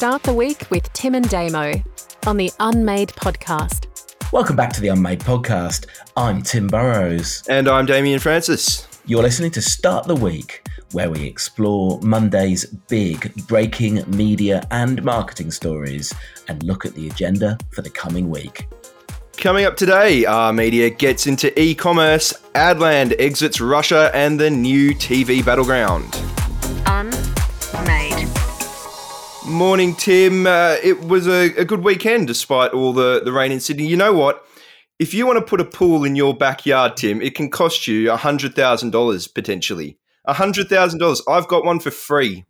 Start the week with Tim and Damo on the Unmade podcast. Welcome back to the Unmade podcast. I'm Tim Burrowes. And I'm Damian Francis. You're listening to Start the Week, where we explore Monday's big breaking media and marketing stories and look at the agenda for the coming week. Coming up today, Are Media gets into e commerce, Adland exits Russia, and the new TV battleground. Unmade. Morning, Tim. Uh, it was a, a, good weekend despite all the, the rain in Sydney. You know what? If you want to put a pool in your backyard, Tim, it can cost you $100,000 potentially. $100,000. I've got one for free.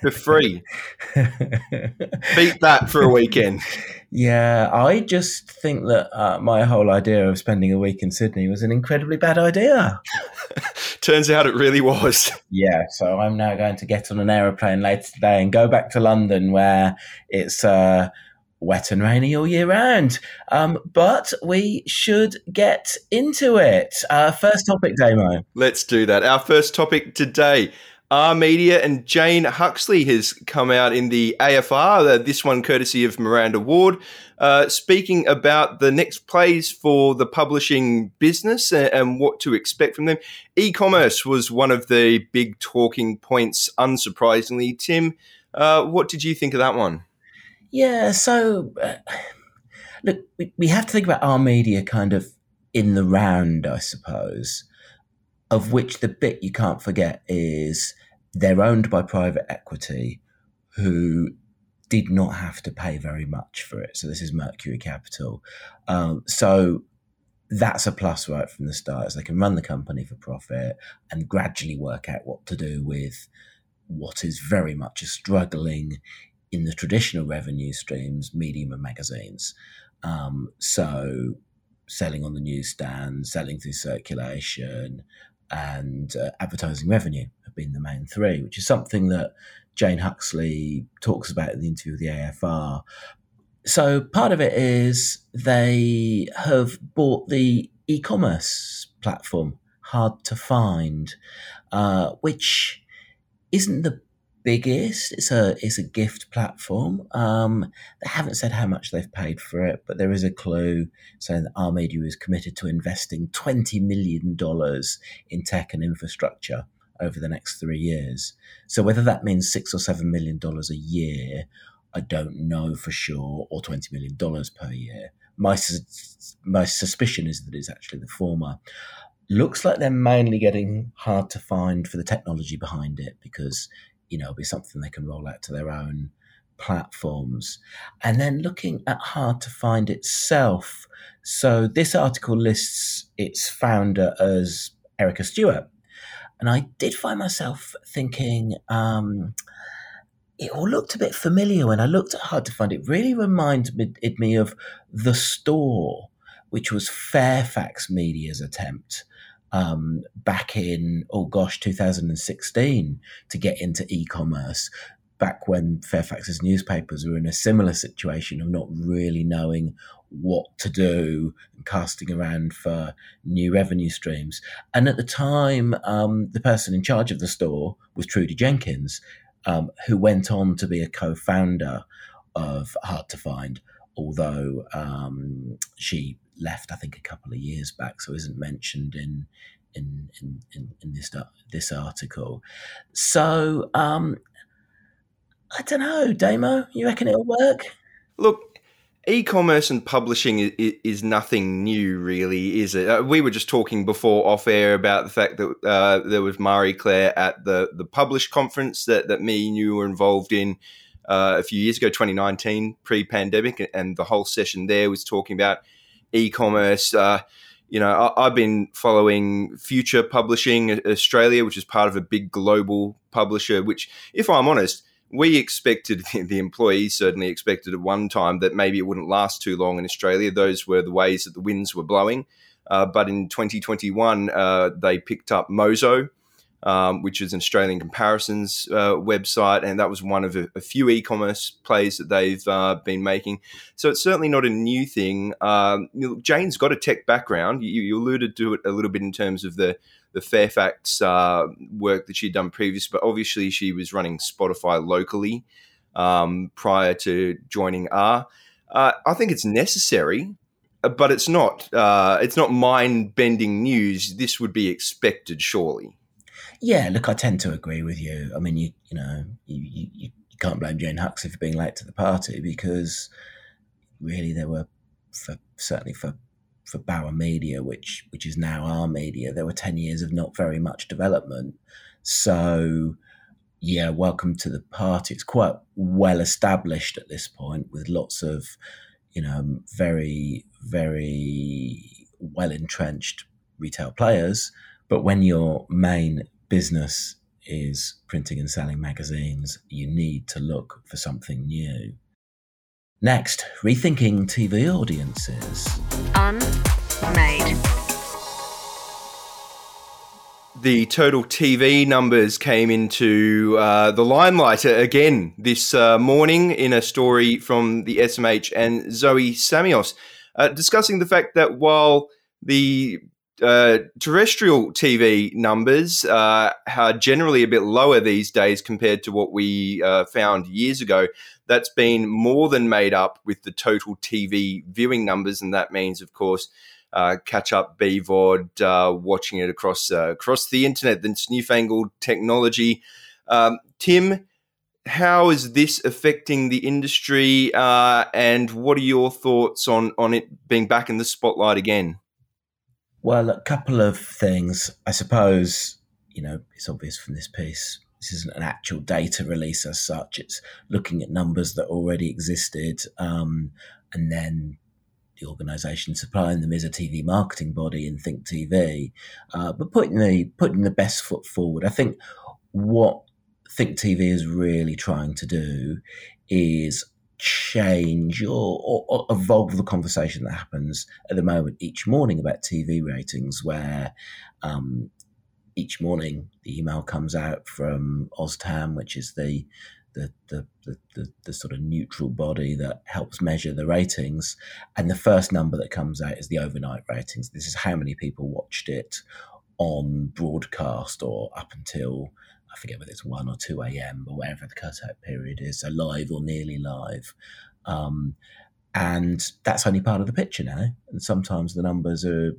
For free. Beat that for a weekend. Yeah, I just think that uh, my whole idea of spending a week in Sydney was an incredibly bad idea. Turns out it really was. Yeah, so I'm now going to get on an aeroplane later today and go back to London where it's uh, wet and rainy all year round. Um, but we should get into it. Uh, first topic, Damo. Let's do that. Our first topic today. Are Media and Jane Huxley has come out in the AFR, this one courtesy of Miranda Ward, uh, speaking about the next plays for the publishing business and, and what to expect from them. E commerce was one of the big talking points, unsurprisingly. Tim, uh, what did you think of that one? Yeah, so uh, look, we, we have to think about Are Media kind of in the round, I suppose, of which the bit you can't forget is they're owned by private equity who did not have to pay very much for it. So this is Mercury Capital. Um, so that's a plus right from the start. So they can run the company for profit and gradually work out what to do with what is very much a struggling in the traditional revenue streams, medium and magazines. Um, so selling on the newsstand, selling through circulation, and uh, advertising revenue have been the main three, which is something that Jane Huxley talks about in the interview with the AFR. So part of it is they have bought the e-commerce platform Hard to Find, uh, which isn't the biggest. It's a it's a gift platform. Um, they haven't said how much they've paid for it, but there is a clue saying that media is committed to investing twenty million dollars in tech and infrastructure over the next three years. So whether that means six or seven million dollars a year, I don't know for sure, or twenty million dollars per year. My my suspicion is that it's actually the former. Looks like they're mainly getting hard to find for the technology behind it because you know, be something they can roll out to their own platforms. And then looking at Hard to Find itself. So this article lists its founder as Erica Stewart. And I did find myself thinking, um, it all looked a bit familiar when I looked at Hard to Find. It really reminded me, me of The Store, which was Fairfax Media's attempt um, back in, oh gosh, 2016 to get into e commerce. Back when Fairfax's newspapers were in a similar situation of not really knowing what to do and casting around for new revenue streams. And at the time, um, the person in charge of the store was Trudy Jenkins, um, who went on to be a co founder of Hard to Find, although um, she left, I think, a couple of years back, so isn't mentioned in in in, in, in this this article. So um, I don't know, Damo. You reckon it'll work? Look, e-commerce and publishing is, is, nothing new, really, is it? Uh, we were just talking before off air about the fact that uh, there was Marie Claire at the the Publish conference that that me and you were involved in. Uh, a few years ago, 2019, pre-pandemic, and the whole session there was talking about e-commerce. Uh, you know, I, have been following Future Publishing Australia, which is part of a big global publisher. Which, if I'm honest, we expected the employees certainly expected at one time that maybe it wouldn't last too long in Australia. Those were the ways that the winds were blowing. Uh, but in 2021, uh, they picked up Mozo, um, which is an Australian comparisons uh, website, and that was one of a, a few e-commerce plays that they've uh, been making. So it's certainly not a new thing. Um, you know, Jane's got a tech background. You, you, alluded to it a little bit in terms of the the Fairfax uh, work that she'd done previous, but obviously she was running Spotify locally. um, prior to joining Are. Uh, I think it's necessary, uh, but it's not. Uh, it's not mind-bending news. This would be expected, surely. Yeah, look, I tend to agree with you. I mean, you you know, you you, you can't blame Jane Huxley for being late to the party because really there were, for, certainly for for Bauer Media, which which is now Are Media, there were ten years of not very much development. So yeah, welcome to the party. It's quite well established at this point with lots of, you know, very, very well entrenched retail players. But when your main business is printing and selling magazines, you need to look for something new. Next, rethinking TV audiences. Unmade the total TV numbers came into uh, the limelight again this uh, morning in a story from the SMH and Zoe Samios, uh, discussing the fact that while the uh, terrestrial TV numbers uh, are generally a bit lower these days compared to what we uh, found years ago. That's been more than made up with the total TV viewing numbers, and that means, of course, uh, catch up BVOD, uh, watching it across uh, across the internet. This newfangled technology. Um, Tim, how is this affecting the industry, and what are your thoughts on on it being back in the spotlight again? Well, a couple of things. I suppose you know it's obvious from this piece. This isn't an actual data release as such. It's looking at numbers that already existed, um, and then the organisation supplying them is a TV marketing body in Think TV, uh, but putting the putting the best foot forward. I think what Think TV is really trying to do is change or, or, or, evolve the conversation that happens at the moment each morning about TV ratings, where um, each morning the email comes out from OzTAM, which is the the, the, the, the, sort of neutral body that helps measure the ratings. And the first number that comes out is the overnight ratings. This is how many people watched it on broadcast or up until, I forget whether it's 1 or 2 a.m., but whatever the cutout period is, so live or nearly live. Um, and that's only part of the picture now. And sometimes the numbers are,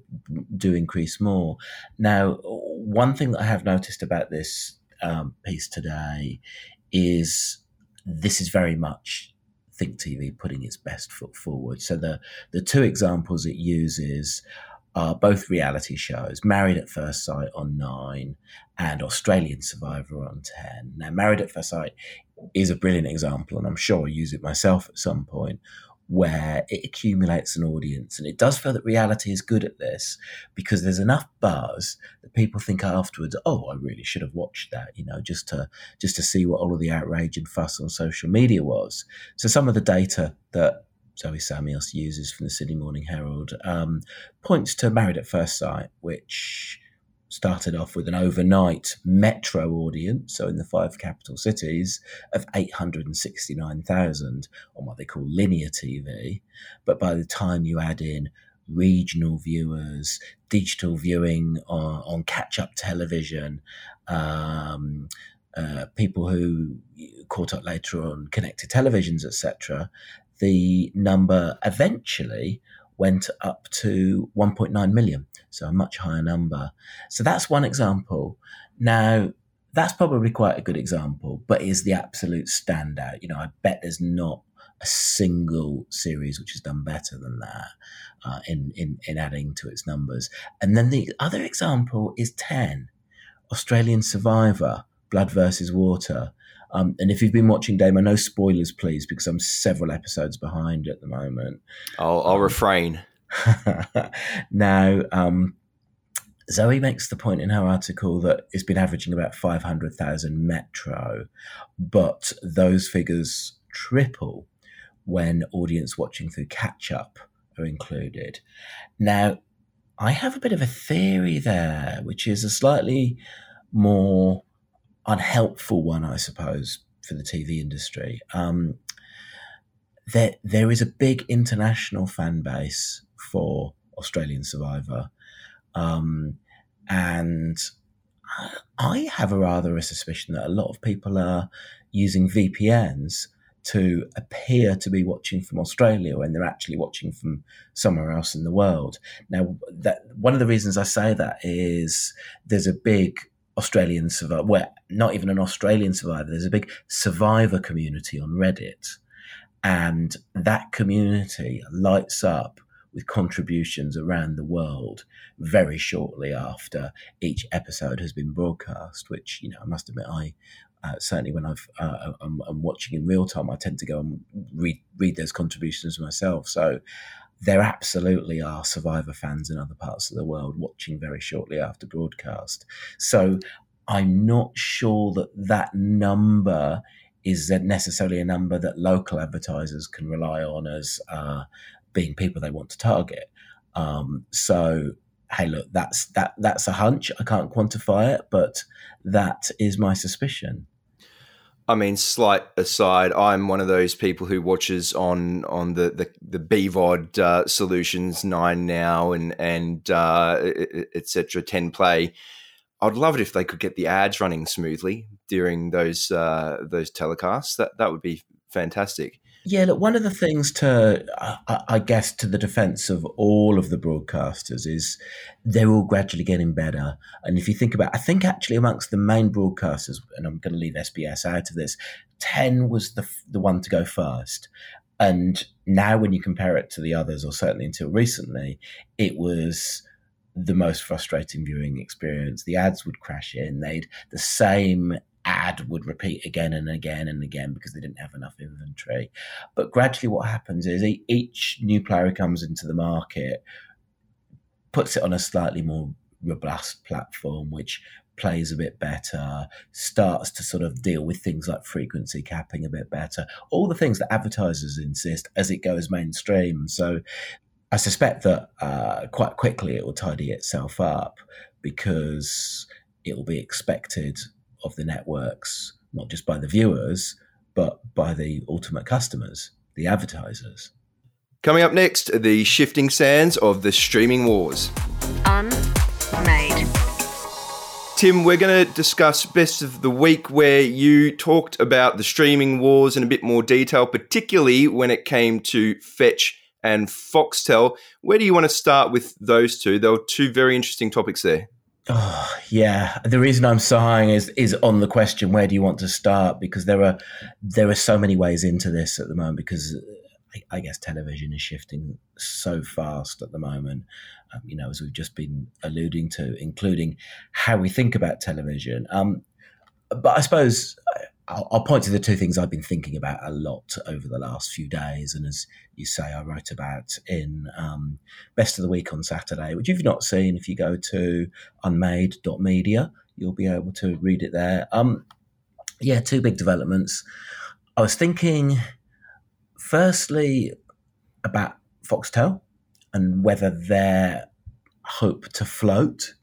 do increase more. Now, one thing that I have noticed about this um, piece today is this is very much Think TV putting its best foot forward. So the the two examples it uses are both reality shows: Married at First Sight on Nine and Australian Survivor on Ten. Now, Married at First Sight is a brilliant example, and I'm sure I'll use it myself at some point, where it accumulates an audience. And it does feel that reality is good at this because there's enough buzz that people think afterwards, oh, I really should have watched that, you know, just to just to see what all of the outrage and fuss on social media was. So some of the data that Zoe Samios uses from the Sydney Morning Herald um, points to Married at First Sight, which started off with an overnight metro audience, so in the five capital cities, of 869,000 on what they call linear TV. But by the time you add in regional viewers, digital viewing on, on catch up television, um, uh, people who caught up later on connected televisions, etc., the number eventually went up to 1.9 million, so a much higher number. So that's one example. Now, that's probably quite a good example, but is the absolute standout. You know, I bet there's not a single series which has done better than that uh, in, in, in adding to its numbers. And then the other example is 10, Australian Survivor, Blood versus Water. Um, and if you've been watching Damo, no spoilers, please, because I'm several episodes behind at the moment. I'll, I'll um, refrain. now, um, Zoe makes the point in her article that it's been averaging about 500,000 metro, but those figures triple when audience watching through catch up are included. Now, I have a bit of a theory there, which is a slightly more unhelpful one, I suppose, for the TV industry. Um, there, there is a big international fan base for Australian Survivor, um, and I have a rather a suspicion that a lot of people are using VPNs to appear to be watching from Australia when they're actually watching from somewhere else in the world. Now, that one of the reasons I say that is there's a big Australian survivor, well, not even an Australian survivor, there's a big survivor community on Reddit. And that community lights up with contributions around the world very shortly after each episode has been broadcast, which, you know, I must admit, I uh, certainly when I've uh, I'm, I'm, watching in real time, I tend to go and read read those contributions myself. So there absolutely are Survivor fans in other parts of the world watching very shortly after broadcast. So I'm not sure that that number is necessarily a number that local advertisers can rely on as uh, being people they want to target. Um, so hey, look, that's that that's a hunch. I can't quantify it, but that is my suspicion. I mean, slight aside, I'm one of those people who watches on on the the, the BVOD uh, solutions nine now and and uh, etc. Ten play. I'd love it if they could get the ads running smoothly during those uh, those telecasts. That that would be fantastic. Yeah, look, one of the things to, I, guess, to the defense of all of the broadcasters is they're all gradually getting better. And if you think about, I think actually amongst the main broadcasters, and I'm going to leave SBS out of this, 10 was the, the one to go first. And now when you compare it to the others, or certainly until recently, it was the most frustrating viewing experience. The ads would crash in. They'd the same ad would repeat again and again and again because they didn't have enough inventory. But gradually, what happens is each new player who comes into the market puts it on a slightly more robust platform, which plays a bit better, starts to sort of deal with things like frequency capping a bit better, all the things that advertisers insist as it goes mainstream. So I suspect that uh, quite quickly it will tidy itself up because it will be expected of the networks, not just by the viewers, but by the ultimate customers, the advertisers. Coming up next, the shifting sands of the streaming wars. Unmade. Tim, we're going to discuss best of the week where you talked about the streaming wars in a bit more detail, particularly when it came to Fetch and Foxtel. Where do you want to start with those two? There were two very interesting topics there. Oh, yeah. The reason I'm sighing is is on the question where do you want to start because there are there are so many ways into this at the moment because I, I guess television is shifting so fast at the moment. Um, you know, as we've just been alluding to, including how we think about television. Um, but I suppose I'll, I'll, point to the two things I've been thinking about a lot over the last few days, and as you say, I wrote about in um, Best of the Week on Saturday, which if you've not seen, if you go to unmade.media, you'll be able to read it there. Um, yeah, two big developments. I was thinking, firstly, about Foxtel and whether their hope to float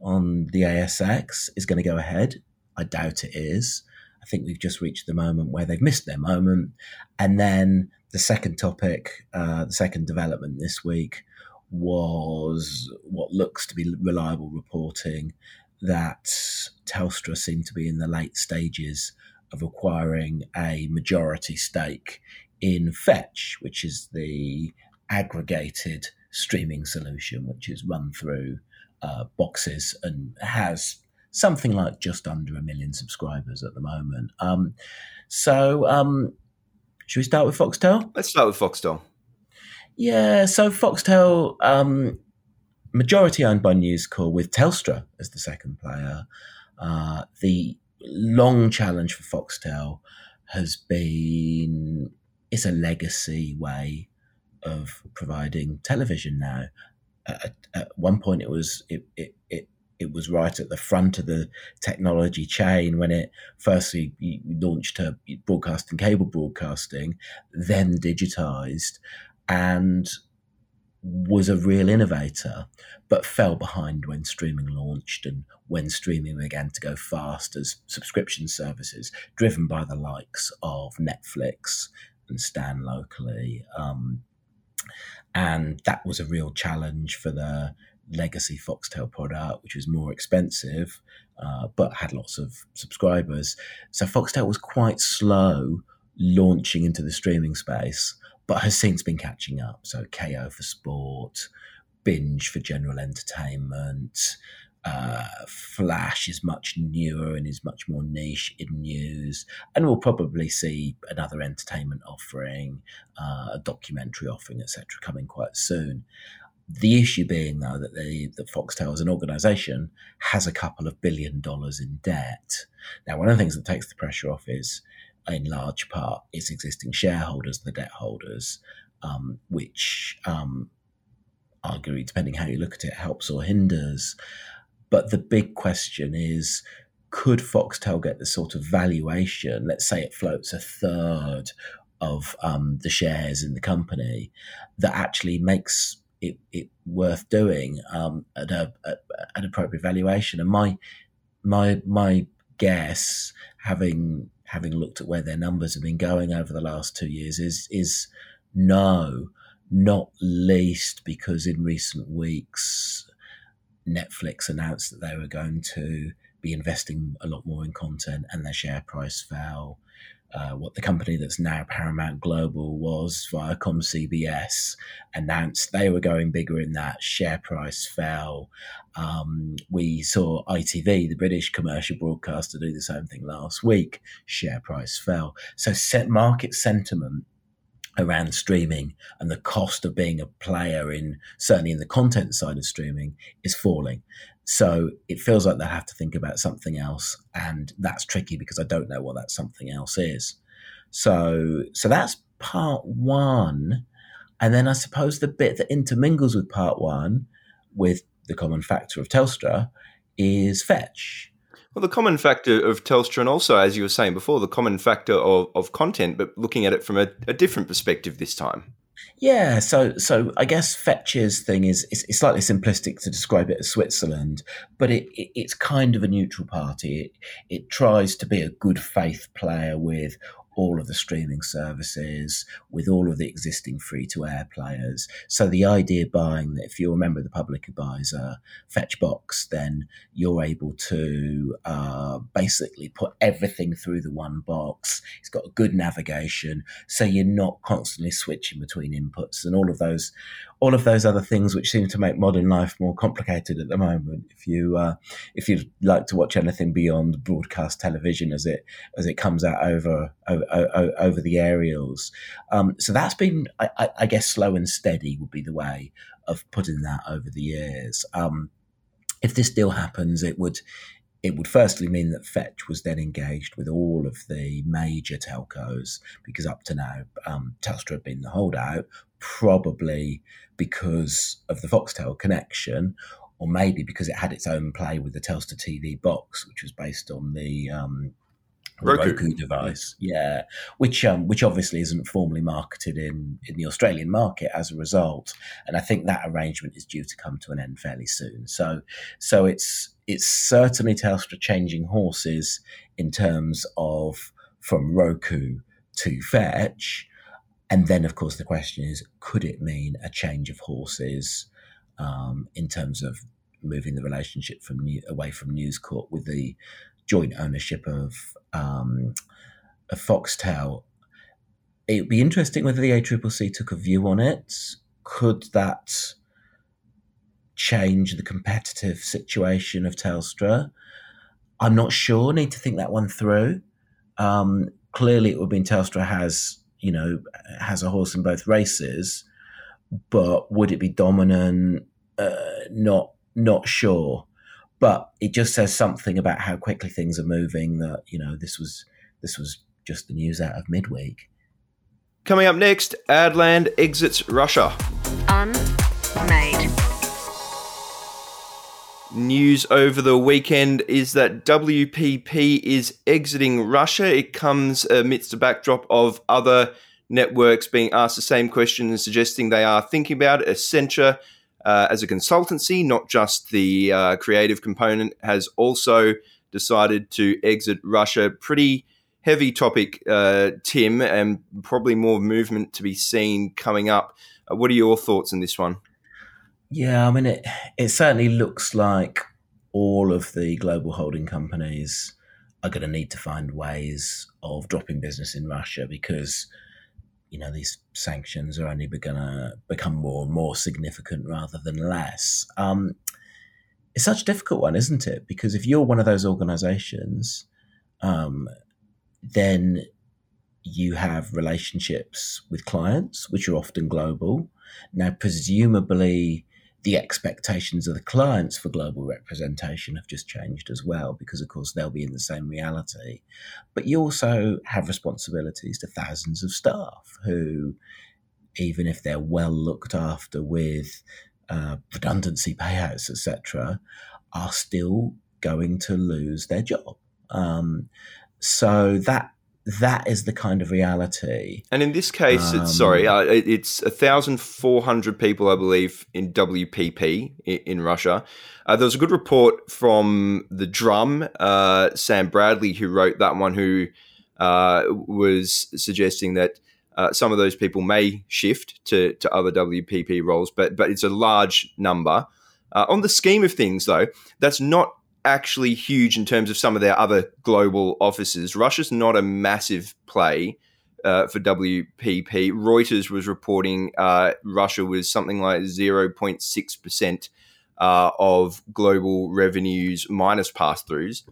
on the ASX is going to go ahead. I doubt it is. I think we've just reached the moment where they've missed their moment. And then the second topic, uh, the second development this week was what looks to be reliable reporting that Telstra seemed to be in the late stages of acquiring a majority stake in Fetch, which is the aggregated streaming solution, which is run through uh, boxes and has something like just under a million subscribers at the moment. Um, so, um, should we start with Foxtel? Let's start with Foxtel. Yeah, so Foxtel, um, majority owned by News Corp with Telstra as the second player. Uh, the long challenge for Foxtel has been it's a legacy way of providing television now. At, at one point, it was it, it, it it was right at the front of the technology chain when it firstly launched to broadcasting, cable broadcasting, then digitized, and was a real innovator, but fell behind when streaming launched and when streaming began to go fast as subscription services driven by the likes of Netflix and Stan locally. Um, and that was a real challenge for the legacy Foxtel product, which was more expensive, uh, but had lots of subscribers. So Foxtel was quite slow launching into the streaming space, but has since been catching up. So Kayo for sport, Binge for general entertainment. Uh, Flash is much newer and is much more niche in news, and we'll probably see another entertainment offering, uh, a documentary offering, etc., coming quite soon. The issue being, though, that the that Foxtel as an organisation has a couple of billion dollars in debt. Now, one of the things that takes the pressure off is, in large part, its existing shareholders, the debt holders, um, which um, arguably, depending how you look at it, helps or hinders. But the big question is could Foxtel get the sort of valuation? Let's say it floats a third of um, the shares in the company that actually makes it, it worth doing um, at a at an appropriate valuation. And my my my guess, having having looked at where their numbers have been going over the last two years, is is no not least because in recent weeks, Netflix announced that they were going to be investing a lot more in content and their share price fell. Uh, what the company that's now Paramount Global was, Viacom CBS, announced they were going bigger in that. Share price fell. Um, we saw ITV, the British commercial broadcaster, do the same thing last week. Share price fell. So set market sentiment around streaming and the cost of being a player in certainly in the content side of streaming is falling. So it feels like they have to think about something else, and that's tricky because I don't know what that something else is. So so that's part one, and then I suppose the bit that intermingles with part one, with the common factor of Telstra, is fetch. Well, the common factor of Telstra, and also, as you were saying before, the common factor of, of content, but looking at it from a, a different perspective this time. Yeah, so so I guess Fetch's thing is it's, it's slightly simplistic to describe it as Switzerland, but it, it, it's kind of a neutral party. It, it tries to be a good faith player with all of the streaming services, with all of the existing free to air players. So the idea buying that if you're a member of the public who buys a fetch box, then you're able to uh, basically put everything through the one box. It's got a good navigation, so you're not constantly switching between inputs and all of those all of those other things which seem to make modern life more complicated at the moment. If you uh, if you'd like to watch anything beyond broadcast television as it as it comes out over over, over the aerials, um, so that's been I, I, guess slow and steady would be the way of putting that over the years. Um, if this deal happens, it would it would firstly mean that Fetch was then engaged with all of the major telcos because up to now um, Telstra had been the holdout, probably because of the Foxtel connection, or maybe because it had its own play with the Telstra TV box, which was based on the um, Roku. Roku. device. Yeah, which um, which obviously isn't formally marketed in in the Australian market as a result, and I think that arrangement is due to come to an end fairly soon. So so it's it's certainly Telstra changing horses in terms of from Roku to Fetch. And then, of course, the question is could it mean a change of horses um, in terms of moving the relationship from new, away from News Corp with the joint ownership of, um, of Foxtel? It would be interesting whether the ACCC took a view on it. Could that change the competitive situation of Telstra? I'm not sure. Need to think that one through. Um, clearly, it would mean Telstra has you know, has a horse in both races, but would it be dominant? Uh, not not sure, but it just says something about how quickly things are moving. That you know, this was this was just the news out of midweek. Coming up next, Adland exits Russia. Unmade. News over the weekend is that WPP is exiting Russia. It comes amidst a backdrop of other networks being asked the same question and suggesting they are thinking about it. Accenture, uh, as a consultancy, not just the uh, creative component, has also decided to exit Russia. Pretty heavy topic, uh, Tim, and probably more movement to be seen coming up. Uh, what are your thoughts on this one? Yeah, I mean, it, it certainly looks like all of the global holding companies are going to need to find ways of dropping business in Russia because you know these sanctions are only going to become more and more significant rather than less. Um, it's such a difficult one, isn't it? Because if you're one of those organizations, um, then you have relationships with clients, which are often global. Now, presumably, the expectations of the clients for global representation have just changed as well, because of course they'll be in the same reality. But you also have responsibilities to thousands of staff who, even if they're well looked after with uh, redundancy payouts, etc., are still going to lose their job. Um, so that that is the kind of reality. And in this case, um, it's, sorry, uh, it's thousand four hundred people, I believe, in WPP in, in Russia. Uh, there was a good report from the Drum, uh, Sam Bradley, who wrote that one, who uh, was suggesting that uh, some of those people may shift to, to other WPP roles, but but it's a large number. Uh, on the scheme of things, though, that's not actually huge in terms of some of their other global offices. Russia's not a massive play uh, for WPP. Reuters was reporting uh, Russia was something like 0.6% uh, of global revenues minus pass throughs.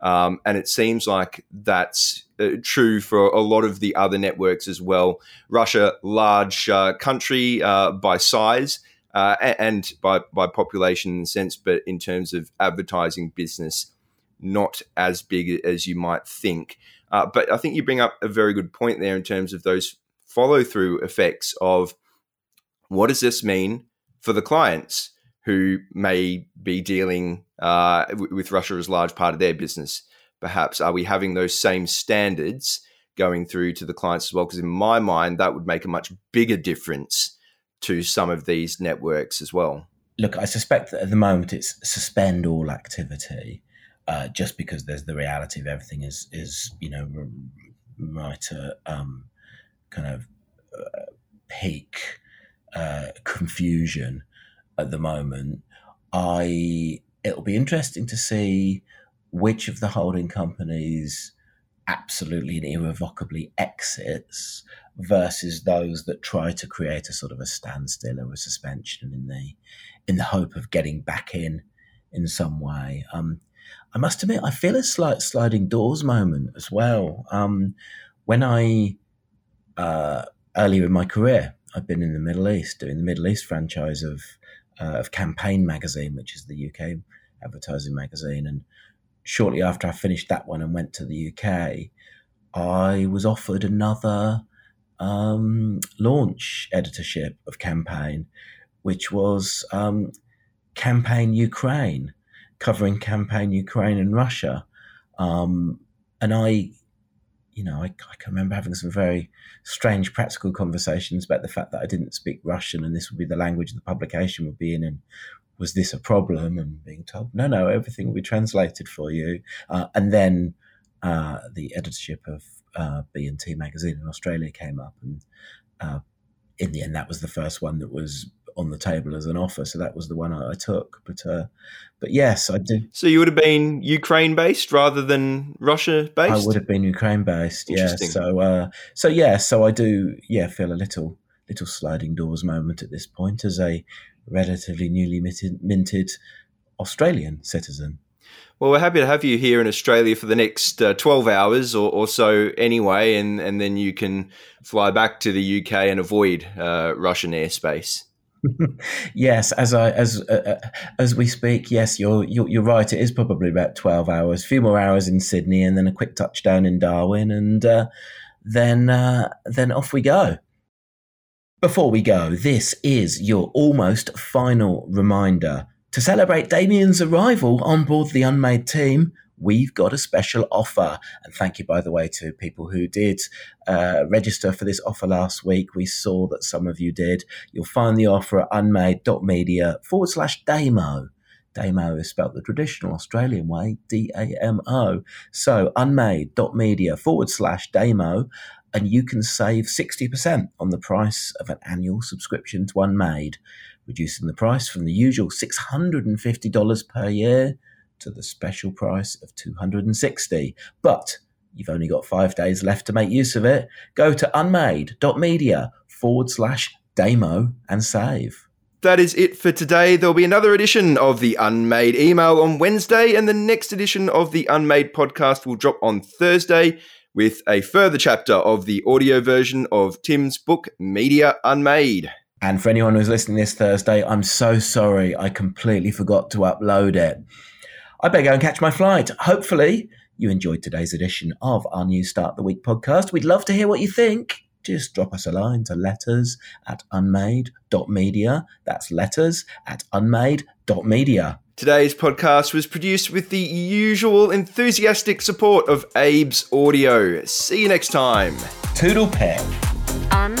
Um, and it seems like that's uh, true for a lot of the other networks as well. Russia, large uh, country uh, by size uh, and by, by population in a sense, but in terms of advertising business, not as big as you might think. Uh, but I think you bring up a very good point there in terms of those follow through effects of what does this mean for the clients who may be dealing uh, with Russia as a large part of their business. Perhaps are we having those same standards going through to the clients as well? Because in my mind, that would make a much bigger difference to some of these networks as well. Look, I suspect that at the moment it's suspend all activity, uh, just because there's the reality of everything is is you know right at um, kind of uh, peak uh, confusion at the moment. I it'll be interesting to see which of the holding companies absolutely and irrevocably exits versus those that try to create a sort of a standstill or a suspension in the in the hope of getting back in in some way. Um, I must admit, I feel a slight sliding doors moment as well. Um, when I uh, earlier in my career, I've been in the Middle East doing the Middle East franchise of uh, of Campaign magazine, which is the UK advertising magazine. And shortly after I finished that one and went to the UK, I was offered another um, launch editorship of Campaign, which was um, Campaign Ukraine, covering Campaign Ukraine and Russia. Um, and I, you know, I, I, can remember having some very strange practical conversations about the fact that I didn't speak Russian and this would be the language the publication would be in, and was this a problem? And being told, no, no, everything will be translated for you. Uh, and then uh, the editorship of uh, B&T magazine in Australia came up, and uh, in the end, that was the first one that was on the table as an offer. So that was the one I, I took. But uh, but yes, I did. So you would have been Ukraine based rather than Russia based. I would have been Ukraine based. Yeah. So uh, so yeah. So I do yeah feel a little little sliding doors moment at this point as a relatively newly minted, minted Australian citizen. Well, we're happy to have you here in Australia for the next uh, 12 hours or, or, so anyway, and, and then you can fly back to the UK and avoid uh, Russian airspace. yes, as I as uh, uh, as we speak, yes, you're, you're, you're right. It is probably about twelve hours, a few more hours in Sydney, and then a quick touchdown in Darwin, and uh, then uh, then off we go. Before we go, this is your almost final reminder to celebrate Damian's arrival on board the Unmade team, we've got a special offer. And thank you, by the way, to people who did uh, register for this offer last week. We saw that some of you did. You'll find the offer at unmade.media forward slash demo. Damo is spelled the traditional Australian way, D A M O. So unmade.media forward slash damo, and you can save 60% on the price of an annual subscription to Unmade reducing the price from the usual $650 per year to the special price of 260. But you've only got five days left to make use of it. Go to unmade.media forward slash damo and save. That is it for today. There'll be another edition of the Unmade email on Wednesday, and the next edition of the Unmade podcast will drop on Thursday with a further chapter of the audio version of Tim's book, Media Unmade. And for anyone who's listening this Thursday, I'm so sorry I completely forgot to upload it. I better go and catch my flight. Hopefully, you enjoyed today's edition of our new Start the Week podcast. We'd love to hear what you think. Just drop us a line to letters at unmade.media. That's letters at unmade.media. Today's podcast was produced with the usual enthusiastic support of Abe's Audio. See you next time. Toodle pip. Un